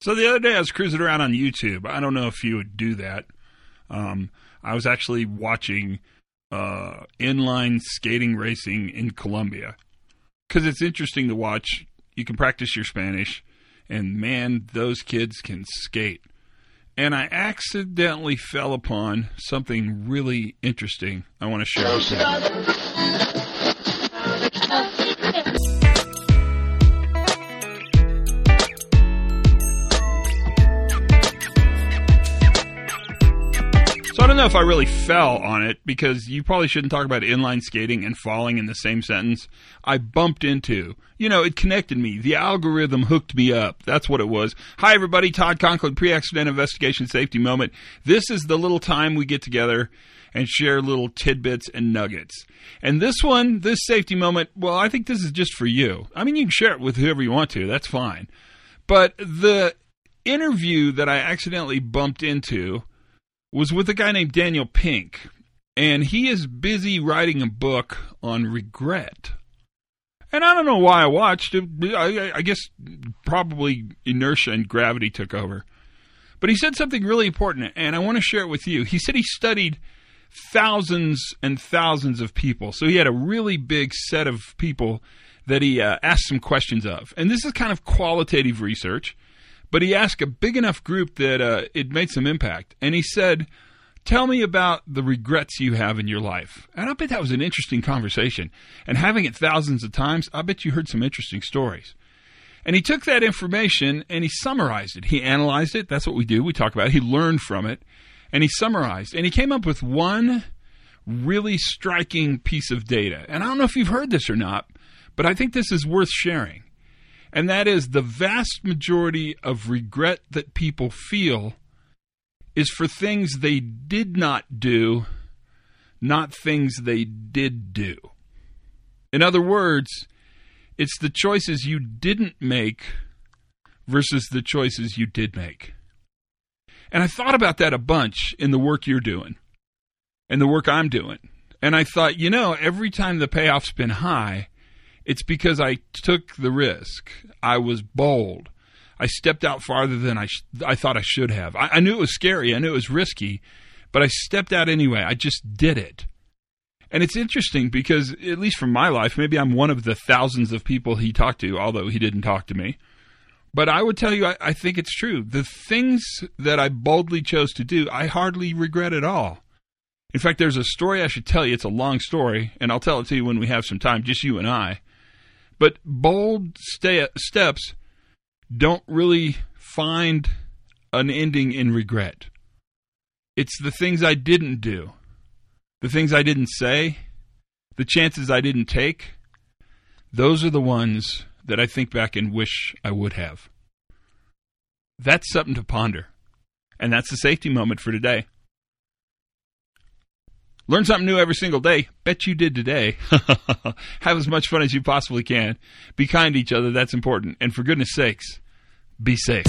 So the other day I was cruising around on YouTube. I don't know if you would do that. Um, I was actually watching uh, inline skating racing in Colombia because it's interesting to watch. You can practice your Spanish, and man, those kids can skate. And I accidentally fell upon something really interesting I want to share with you. So I don't know if I really fell on it because you probably shouldn't talk about inline skating and falling in the same sentence. I bumped into, you know, it connected me. The algorithm hooked me up. That's what it was. Hi, everybody. Todd Conklin, pre accident investigation safety moment. This is the little time we get together and share little tidbits and nuggets. And this one, this safety moment, well, I think this is just for you. I mean, you can share it with whoever you want to. That's fine. But the interview that I accidentally bumped into was with a guy named Daniel Pink, and he is busy writing a book on regret. And I don't know why I watched it. I, guess probably inertia and gravity took over. But he said something really important, and I want to share it with you. He said he studied thousands and thousands of people. So he had a really big set of people that he uh, asked some questions of. And this is kind of qualitative research. But he asked a big enough group that uh, it made some impact. And he said, Tell me about the regrets you have in your life. And I bet that was an interesting conversation. And having it thousands of times, I bet you heard some interesting stories. And he took that information and he summarized it. He analyzed it. That's what we do. We talk about it. He learned from it. And he summarized. And he came up with one really striking piece of data. And I don't know if you've heard this or not, but I think this is worth sharing and that is the vast majority of regret that people feel is for things they did not do, not things they did do. In other words, it's the choices you didn't make versus the choices you did make. And I thought about that a bunch in the work you're doing and the work I'm doing. And I thought, you know, every time the payoff's been high, it's because I took the risk. I was bold. I stepped out farther than I sh- I thought I should have. I-, I knew it was scary. I knew it was risky, but I stepped out anyway. I just did it. And it's interesting because, at least from my life, maybe I'm one of the thousands of people he talked to, although he didn't talk to me. But I would tell you, I, I think it's true. The things that I boldly chose to do, I hardly regret at all. In fact, there's a story I should tell you. It's a long story, and I'll tell it to you when we have some time, just you and I. But bold steps don't really find an ending in regret. It's the things I didn't do, the things I didn't say, the chances I didn't take. Those are the ones that I think back and wish I would have. That's something to ponder. And that's the safety moment for today. Learn something new every single day. Bet you did today. Have as much fun as you possibly can. Be kind to each other. That's important. And for goodness sakes, be safe.